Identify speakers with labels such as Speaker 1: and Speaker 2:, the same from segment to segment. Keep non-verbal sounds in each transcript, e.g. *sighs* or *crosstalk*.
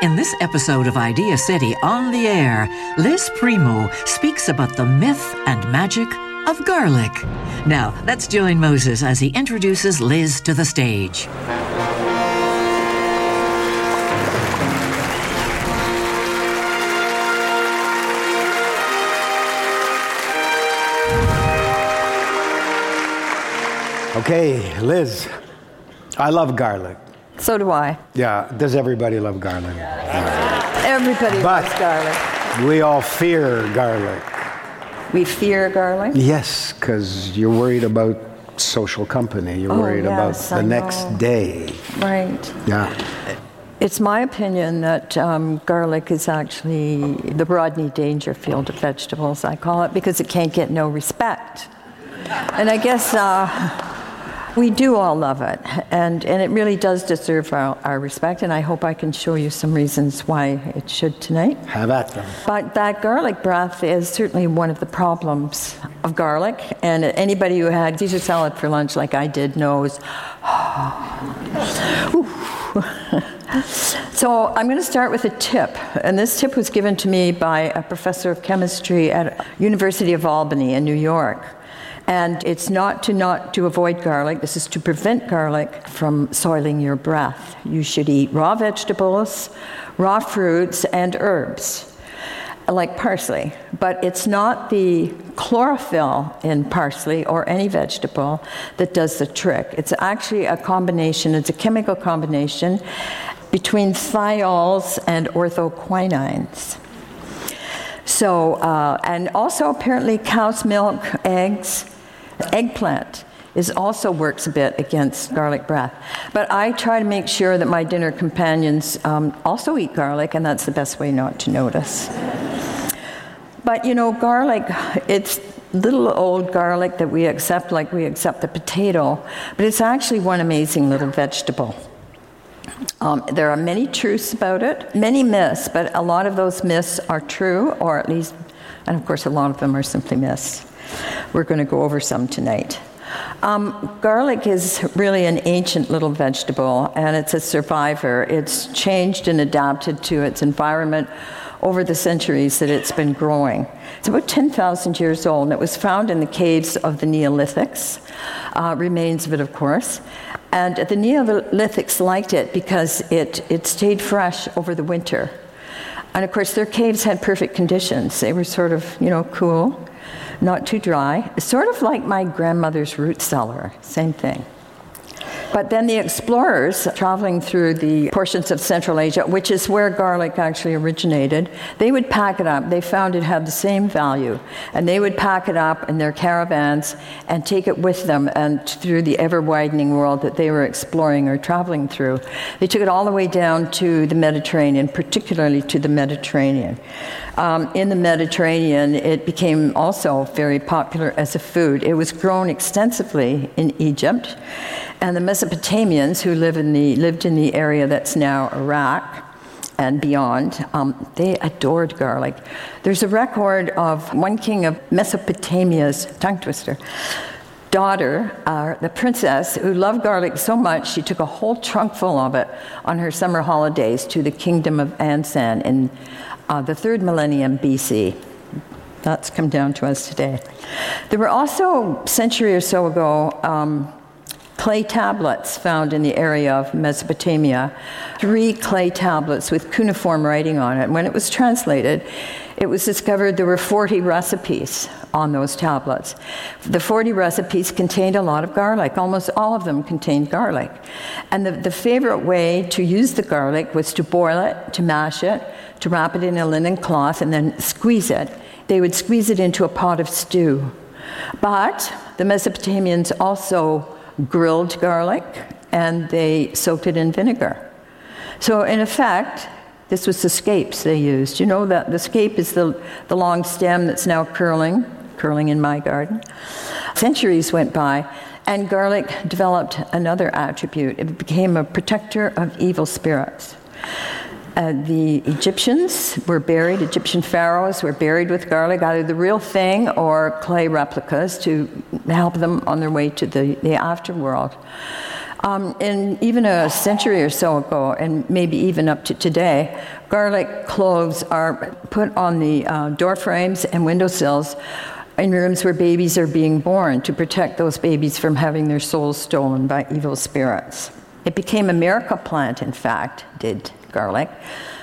Speaker 1: In this episode of Idea City on the Air, Liz Primeau speaks about the myth and magic of garlic. Now, let's join Moses as he introduces Liz to the stage.
Speaker 2: Okay, Liz, I love garlic.
Speaker 3: So do I.
Speaker 2: Yeah, does everybody love garlic?
Speaker 3: Everybody
Speaker 2: But-
Speaker 3: loves garlic.
Speaker 2: We all fear garlic.
Speaker 3: We fear garlic.
Speaker 2: Yes, because you're worried about social company. You're
Speaker 3: Oh,
Speaker 2: worried
Speaker 3: yes,
Speaker 2: about the
Speaker 3: I
Speaker 2: next
Speaker 3: know.
Speaker 2: day.
Speaker 3: Right.
Speaker 2: Yeah.
Speaker 3: It's my opinion that um, garlic is actually the Rodney Dangerfield of vegetables, I call it, because it can't get no respect. And I guess uh, we do all love it, and, and it really does deserve our, our respect, and I hope I can show you some reasons why it should tonight.
Speaker 2: Have at them.
Speaker 3: But that garlic breath is certainly one of the problems of garlic. And anybody who had Caesar salad for lunch, like I did, knows. *sighs* *laughs* So I'm going to start with a tip, and this tip was given to me by a professor of chemistry at University of Albany in New York. And it's not to not to avoid garlic. This is to prevent garlic from soiling your breath. You should eat raw vegetables, raw fruits, and herbs like parsley, but it's not the chlorophyll in parsley or any vegetable that does the trick. It's actually a combination, it's a chemical combination between thiols and orthoquinones. So, uh, and also apparently cow's milk, eggs, eggplant is also works a bit against garlic breath. But I try to make sure that my dinner companions um, also eat garlic, and that's the best way not to notice. But you know, garlic, it's little old garlic that we accept like we accept the potato, but it's actually one amazing little vegetable. Um, there are many truths about it, many myths, but a lot of those myths are true, or at least, and of course, a lot of them are simply myths. We're going to go over some tonight. Um, garlic is really an ancient little vegetable, and it's a survivor. It's changed and adapted to its environment over the centuries that it's been growing. It's about 10,000 years old, and it was found in the caves of the Neolithics, uh, remains of it, of course. And the Neolithics liked it because it, it stayed fresh over the winter. And of course, their caves had perfect conditions. They were sort of, you know, cool, not too dry. Sort of like my grandmother's root cellar, same thing. But then the explorers traveling through the portions of Central Asia, which is where garlic actually originated, they would pack it up. They found it had the same value. And they would pack it up in their caravans and take it with them and through the ever widening world that they were exploring or traveling through. They took it all the way down to the Mediterranean, particularly to the Mediterranean. Um, in the Mediterranean, it became also very popular as a food. It was grown extensively in Egypt. And the Mesopotamians, who live in the, lived in the area that's now Iraq and beyond, um, they adored garlic. There's a record of one king of Mesopotamia's tongue twister daughter, uh, the princess, who loved garlic so much she took a whole trunk full of it on her summer holidays to the kingdom of Ansan in uh, the third millennium BC. That's come down to us today. There were also, a century or so ago, um, clay tablets found in the area of Mesopotamia. Three clay tablets with cuneiform writing on it. When it was translated, it was discovered there were 40 recipes on those tablets. The 40 recipes contained a lot of garlic. Almost all of them contained garlic. And the, the favorite way to use the garlic was to boil it, to mash it, to wrap it in a linen cloth, and then squeeze it. They would squeeze it into a pot of stew. But the Mesopotamians also grilled garlic and they soaked it in vinegar. So, in effect, this was the scapes they used. You know that the scape is the, the long stem that's now curling, curling in my garden. Centuries went by, and garlic developed another attribute. It became a protector of evil spirits. Uh, the Egyptians were buried, Egyptian pharaohs were buried with garlic, either the real thing or clay replicas to help them on their way to the, the afterworld. Um, and even a century or so ago, and maybe even up to today, garlic cloves are put on the uh, door frames and windowsills in rooms where babies are being born to protect those babies from having their souls stolen by evil spirits. It became a miracle plant, in fact, did garlic,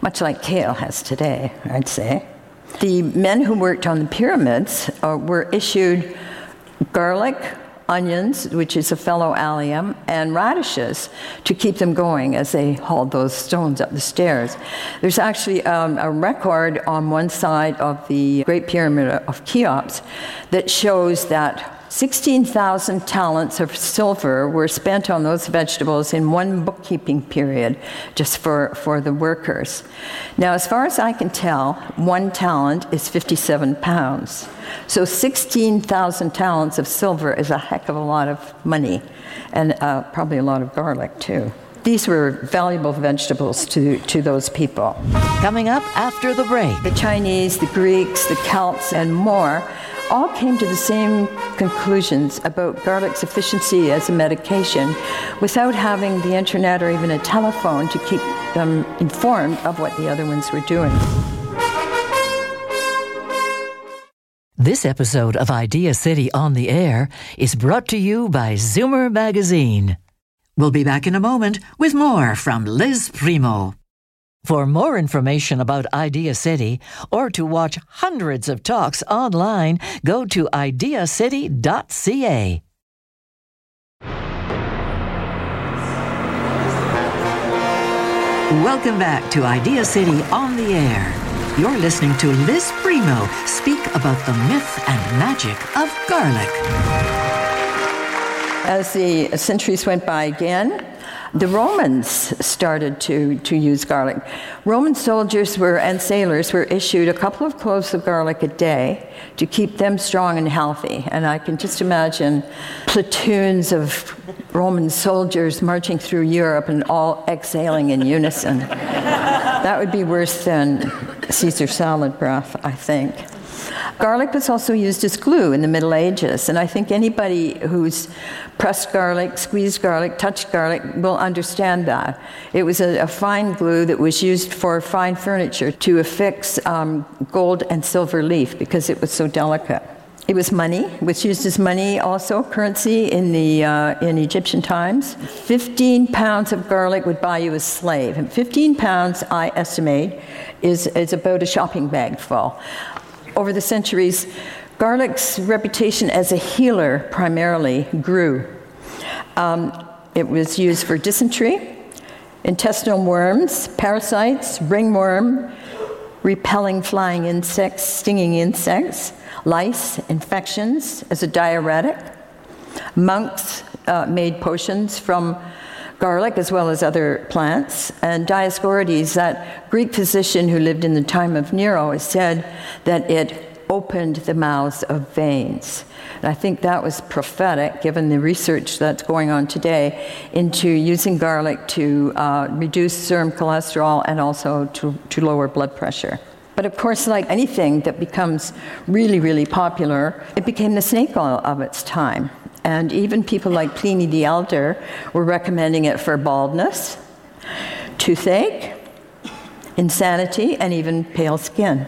Speaker 3: much like kale has today, I'd say. The men who worked on the pyramids uh, were issued garlic, onions, which is a fellow allium, and radishes to keep them going as they hauled those stones up the stairs. There's actually um, a record on one side of the Great Pyramid of Cheops that shows that 16,000 talents of silver were spent on those vegetables in one bookkeeping period just for, for the workers. Now, as far as I can tell, one talent is 57 pounds. So 16,000 talents of silver is a heck of a lot of money, and uh, probably a lot of garlic, too. These were valuable vegetables to, to those people.
Speaker 1: Coming up after the break.
Speaker 3: The Chinese, the Greeks, the Celts, and more all came to the same conclusions about garlic's efficiency as a medication without having the internet or even a telephone to keep them informed of what the other ones were doing.
Speaker 1: This episode of Idea City on the Air is brought to you by Zoomer Magazine. We'll be back in a moment with more from Liz Primeau. For more information about Idea City or to watch hundreds of talks online, go to ideacity.ca. Welcome back to Idea City on the Air. You're listening to Liz Primeau speak about the myth and magic of garlic.
Speaker 3: As the centuries went by again, the Romans started to, to use garlic. Roman soldiers were, and sailors were issued a couple of cloves of garlic a day to keep them strong and healthy. And I can just imagine platoons of Roman soldiers marching through Europe and all exhaling in unison. that would be worse than Caesar salad breath, I think. Garlic was also used as glue in the Middle Ages, and I think anybody who's pressed garlic, squeezed garlic, touched garlic will understand that. It was a, a fine glue that was used for fine furniture to affix um, gold and silver leaf because it was so delicate. It was money, which used as money also, currency in, the, uh, in Egyptian times. 15 pounds of garlic would buy you a slave. And 15 pounds, I estimate, is, is about a shopping bag full over the centuries, garlic's reputation as a healer primarily grew. Um, it was used for dysentery, intestinal worms, parasites, ringworm, repelling flying insects, stinging insects, lice, infections, as a diuretic. Monks uh, made potions from garlic as well as other plants. And Dioscorides, that Greek physician who lived in the time of Nero, said that it opened the mouths of veins. And I think that was prophetic, given the research that's going on today into using garlic to uh, reduce serum cholesterol and also to, to lower blood pressure. But of course, like anything that becomes really, really popular, it became the snake oil of its time. And even people like Pliny the Elder were recommending it for baldness, toothache, insanity, and even pale skin.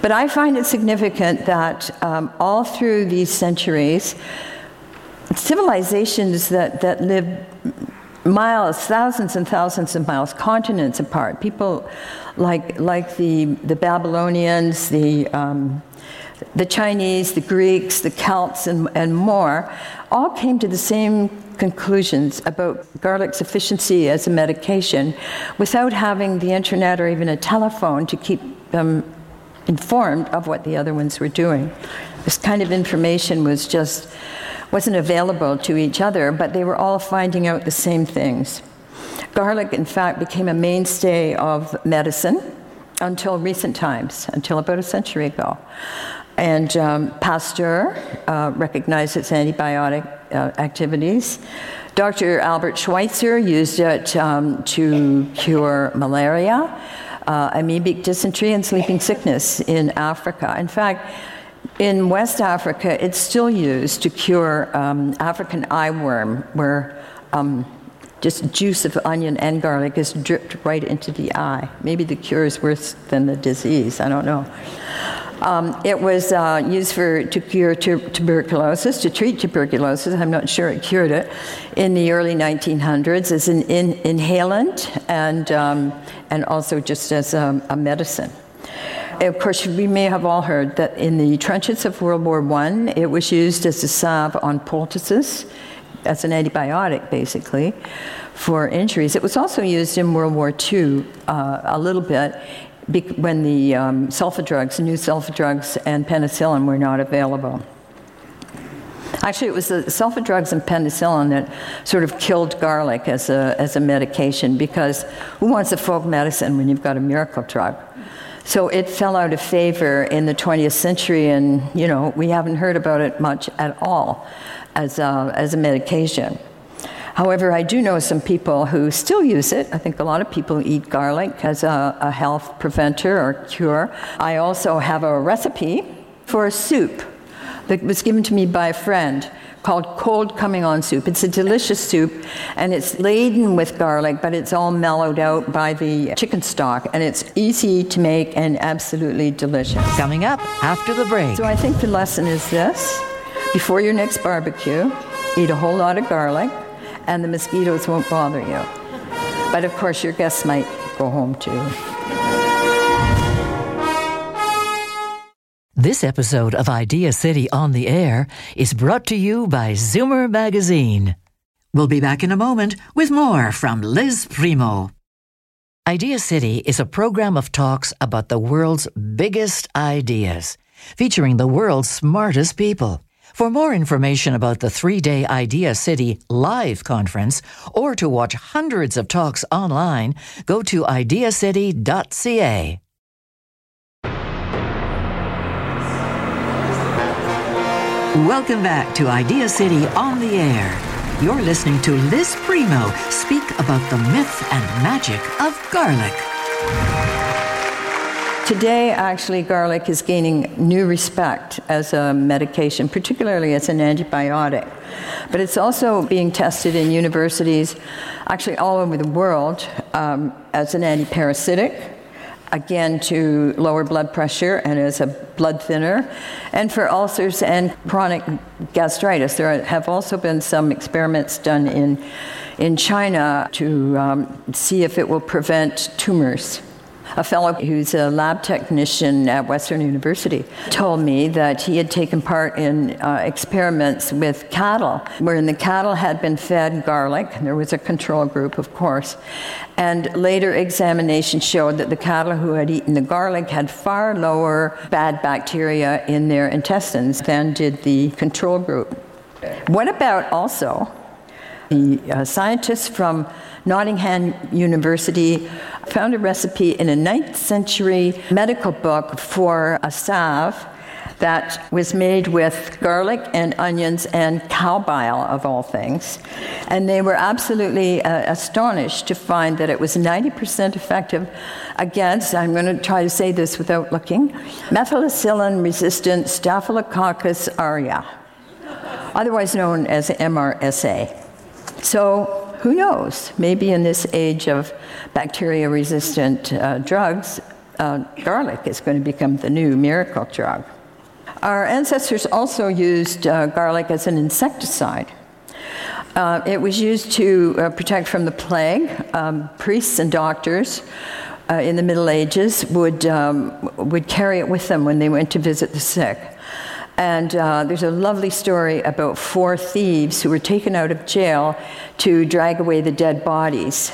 Speaker 3: But I find it significant that um, all through these centuries, civilizations that, that live miles, thousands and thousands of miles, continents apart, people like, like the, the Babylonians, the, um, the Chinese, the Greeks, the Celts, and, and more, all came to the same conclusions about garlic's efficiency as a medication without having the internet or even a telephone to keep them informed of what the other ones were doing. This kind of information was just wasn't available to each other, but they were all finding out the same things. Garlic, in fact, became a mainstay of medicine until recent times, until about a century ago. And um, Pasteur uh, recognized its antibiotic uh, activities. Dr. Albert Schweitzer used it um, to cure malaria, uh, amoebic dysentery, and sleeping sickness in Africa. In fact, in West Africa, it's still used to cure um, African eyeworm, where um, just juice of onion and garlic is dripped right into the eye. Maybe the cure is worse than the disease, I don't know. Um, it was uh, used for, to cure tuberculosis, to treat tuberculosis. I'm not sure it cured it in the early 1900s as an in, inhalant and, um, and also just as a, a medicine. Of course, we may have all heard that in the trenches of World War I, it was used as a salve on poultices, as an antibiotic, basically, for injuries. It was also used in World War II uh, a little bit when the um, sulfa drugs, new sulfa drugs, and penicillin were not available. Actually, it was the sulfa drugs and penicillin that sort of killed garlic as a, as a medication because who wants a folk medicine when you've got a miracle drug? So it fell out of favor in the 20th century, and you know we haven't heard about it much at all as a, as a medication. However, I do know some people who still use it. I think a lot of people eat garlic as a, a health preventer or cure. I also have a recipe for a soup that was given to me by a friend called cold coming on soup. It's a delicious soup and it's laden with garlic, but it's all mellowed out by the chicken stock and it's easy to make and absolutely delicious.
Speaker 1: Coming up after the break.
Speaker 3: So I think the lesson is this before your next barbecue, eat a whole lot of garlic and the mosquitoes won't bother you. But of course, your guests might go home too.
Speaker 1: This episode of Idea City on the Air is brought to you by Zoomer Magazine. We'll be back in a moment with more from Liz Primeau. Idea City is a program of talks about the world's biggest ideas, featuring the world's smartest people. For more information about the three day Idea City live conference or to watch hundreds of talks online, go to ideacity.ca. Welcome back to Idea City on the Air. You're listening to Liz Primeau speak about the myth and magic of garlic.
Speaker 3: Today, actually, garlic is gaining new respect as a medication, particularly as an antibiotic. But it's also being tested in universities, actually all over the world, um, as an antiparasitic, again to lower blood pressure and as a blood thinner, and for ulcers and chronic gastritis. There have also been some experiments done in, in China to um, see if it will prevent tumors a fellow who's a lab technician at Western University told me that he had taken part in uh, experiments with cattle, wherein the cattle had been fed garlic. There was a control group, of course. And later examination showed that the cattle who had eaten the garlic had far lower bad bacteria in their intestines than did the control group. What about also the uh, scientists from Nottingham University found a recipe in a 9th century medical book for a salve that was made with garlic and onions and cow bile, of all things. And they were absolutely uh, astonished to find that it was 90% effective against, I'm going to try to say this without looking, methicillin resistant Staphylococcus aureus, otherwise known as MRSA. So who knows? Maybe in this age of bacteria resistant uh, drugs, uh, garlic is going to become the new miracle drug. Our ancestors also used uh, garlic as an insecticide. Uh, it was used to uh, protect from the plague. Um, priests and doctors uh, in the Middle Ages would, um, would carry it with them when they went to visit the sick. And uh, there's a lovely story about four thieves who were taken out of jail to drag away the dead bodies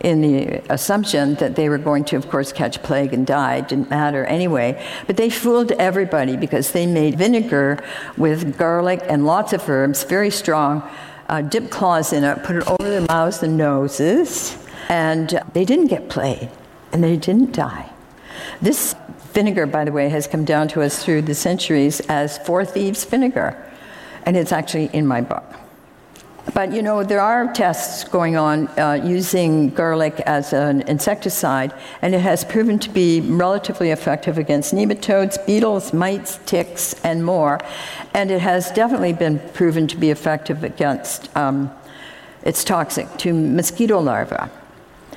Speaker 3: in the assumption that they were going to, of course, catch plague and die. It didn't matter anyway. But they fooled everybody because they made vinegar with garlic and lots of herbs, very strong, uh, dip claws in it, put it over their mouths and noses, and they didn't get plague and they didn't die. This vinegar, by the way, has come down to us through the centuries as Four Thieves vinegar, and it's actually in my book. But you know, there are tests going on uh, using garlic as an insecticide, and it has proven to be relatively effective against nematodes, beetles, mites, ticks, and more. And it has definitely been proven to be effective against, um, it's toxic to mosquito larvae.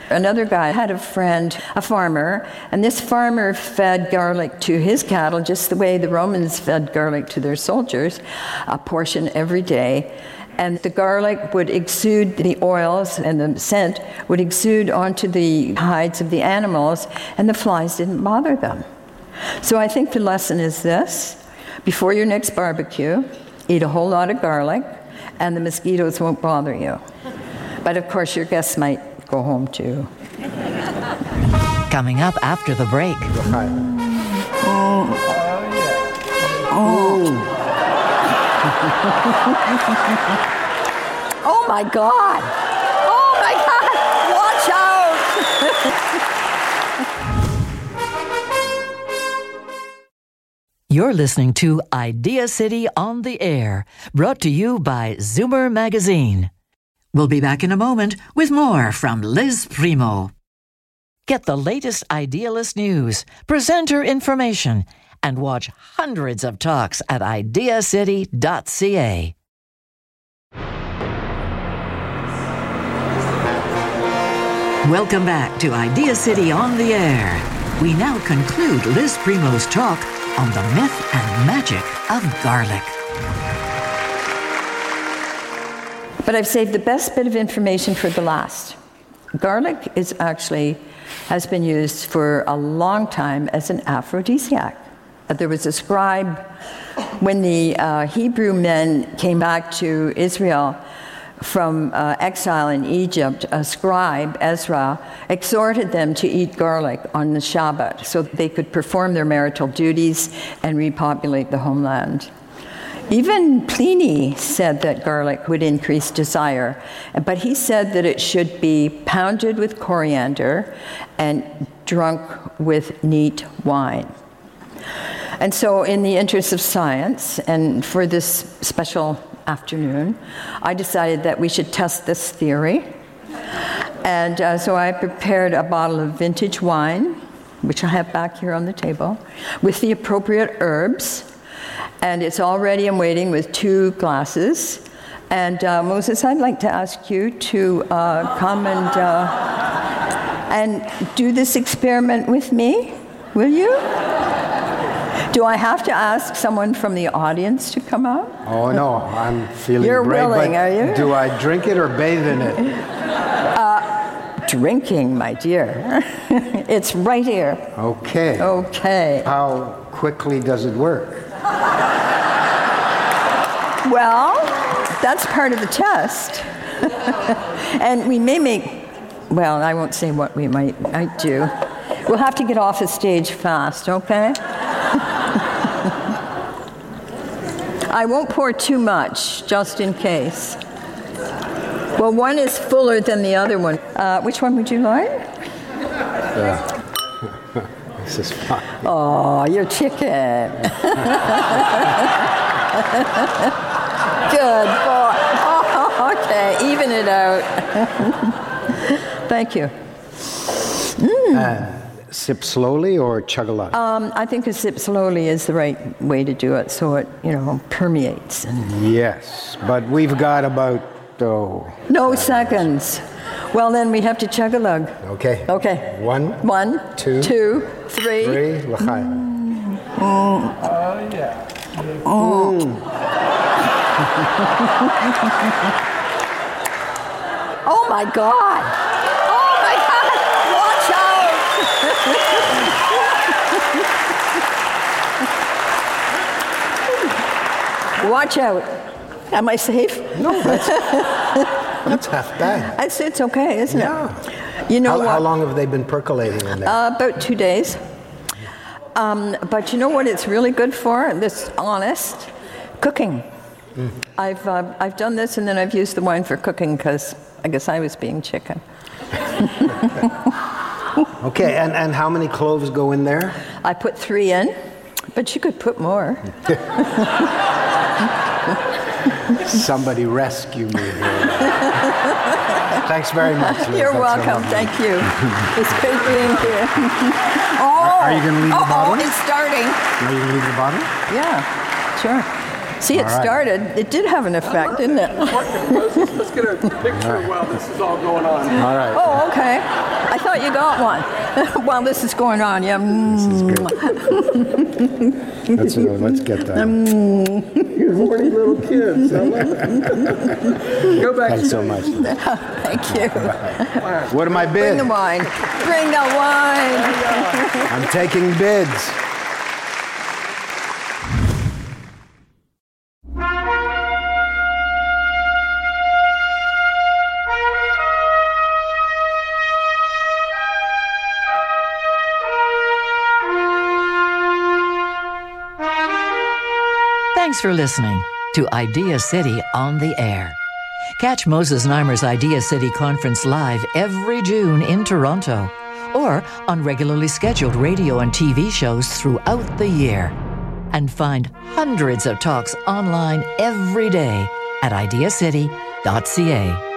Speaker 3: Another guy had a friend, a farmer, and this farmer fed garlic to his cattle just the way the Romans fed garlic to their soldiers, a portion every day and the garlic would exude the oils and the scent would exude onto the hides of the animals, and the flies didn't bother them. So I think the lesson is this before your next barbecue, eat a whole lot of garlic, and the mosquitoes won't bother you. But of course, your guests might go home too.
Speaker 1: Coming up after the break.
Speaker 2: Oh,
Speaker 3: oh. *laughs* oh my God! Oh my God! Watch out! *laughs*
Speaker 1: You're listening to Idea City on the Air, brought to you by Zoomer Magazine. We'll be back in a moment with more from Liz Primeau. Get the latest idealist news, presenter information, and watch hundreds of talks at ideacity.ca. Welcome back to Idea City on the Air. We now conclude Liz Primo's talk on the myth and magic of garlic.
Speaker 3: But I've saved the best bit of information for the last. Garlic is actually has been used for a long time as an aphrodisiac. There was a scribe when the uh, Hebrew men came back to Israel from uh, exile in Egypt, a scribe, Ezra, exhorted them to eat garlic on the Shabbat so they could perform their marital duties and repopulate the homeland. Even Pliny said that garlic would increase desire, but he said that it should be pounded with coriander and drunk with neat wine. And so, in the interest of science, and for this special afternoon, I decided that we should test this theory. And uh, so I prepared a bottle of vintage wine, which I have back here on the table, with the appropriate herbs. And it's all ready and waiting with two glasses. And uh, Moses, I'd like to ask you to uh, come and, uh, and do this experiment with me. Will you? Do I have to ask someone from the audience to come out?
Speaker 2: Oh no, I'm feeling
Speaker 3: You're
Speaker 2: great.
Speaker 3: willing, are you?
Speaker 2: Do I drink it or bathe in it?
Speaker 3: Drinking, my dear. *laughs* it's right here.
Speaker 2: Okay.
Speaker 3: Okay.
Speaker 2: How quickly does it work?
Speaker 3: Well, that's part of the test. *laughs* and we may make, well, I won't say what we might, might do. We'll have to get off the stage fast, okay? *laughs* I won't pour too much, just in case. Well, one is fuller than the other one. Uh, which one would you like? *laughs*
Speaker 2: This is fine.
Speaker 3: Oh, your chicken. Good boy. Oh, *laughs* okay, even it out. *laughs* Thank you. Mm.
Speaker 2: Uh, sip slowly or chug a lot?
Speaker 3: Um, I think a sip slowly is the right way to do it, so it you know permeates. And
Speaker 2: yes, but we've got about Oh.
Speaker 3: No seconds. Well, then we have to chug a lug.
Speaker 2: Okay.
Speaker 3: Okay.
Speaker 2: One,
Speaker 3: One,
Speaker 2: Two.
Speaker 3: two, Two. three.
Speaker 2: three, l'chaim. Mm.
Speaker 3: Oh mm. *laughs* my God! Oh my God! Watch out! Watch out. Am I safe?
Speaker 2: No, that's, that's half bad.
Speaker 3: It's, it's okay, isn't
Speaker 2: Yeah.
Speaker 3: it? You know
Speaker 2: How,
Speaker 3: what?
Speaker 2: how long have they been percolating in there?
Speaker 3: Uh, about two days. Um, but you know what it's really good for? This honest cooking.
Speaker 2: Mm.
Speaker 3: I've, uh, I've done this and then I've used the wine for cooking because I guess I was being chicken. *laughs*
Speaker 2: Okay, and, and how many cloves go in there?
Speaker 3: I put three in, but you could put more. *laughs*
Speaker 2: Somebody rescue me here. Thanks very much. Liz.
Speaker 3: You're
Speaker 2: That's
Speaker 3: welcome.
Speaker 2: lovely.
Speaker 3: Thank you. *laughs* It's great being here. oh,
Speaker 2: are you gonna leave the bottle?
Speaker 3: oh,
Speaker 2: bottle?
Speaker 3: it's starting.
Speaker 2: Are you gonna leave the bottle?
Speaker 3: Yeah, sure. See, it
Speaker 2: All right.
Speaker 3: started. It did have an effect, didn't it?
Speaker 4: Let's, let's get a picture *laughs* while this is all going on.
Speaker 2: All right.
Speaker 3: Oh, okay. I thought you got one. *laughs* While this is going on, yeah. mm.
Speaker 2: Let's, uh, let's get that. *laughs*
Speaker 4: You horny little kids. Go back
Speaker 2: Thanks so much.
Speaker 3: Thank you.
Speaker 2: What am I
Speaker 3: bids?
Speaker 2: Bring
Speaker 3: the wine. Bring the wine.
Speaker 2: I'm taking bids.
Speaker 1: Thanks for listening to Idea City on the Air. Catch Moses Znaimer's Idea City Conference live every June in Toronto or on regularly scheduled radio and TV shows throughout the year. And find hundreds of talks online every day at ideacity.ca.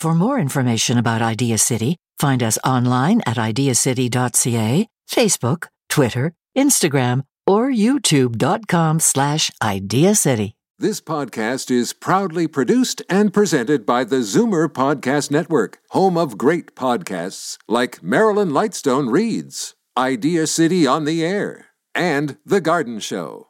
Speaker 1: For more information about Idea City, find us online at ideacity.ca, Facebook, Twitter, Instagram, or youtube.com slash ideacity.
Speaker 5: This podcast is proudly produced and presented by the Zoomer Podcast Network, home of great podcasts like Marilyn Lightstone Reads, Idea City on the Air, and The Garden Show.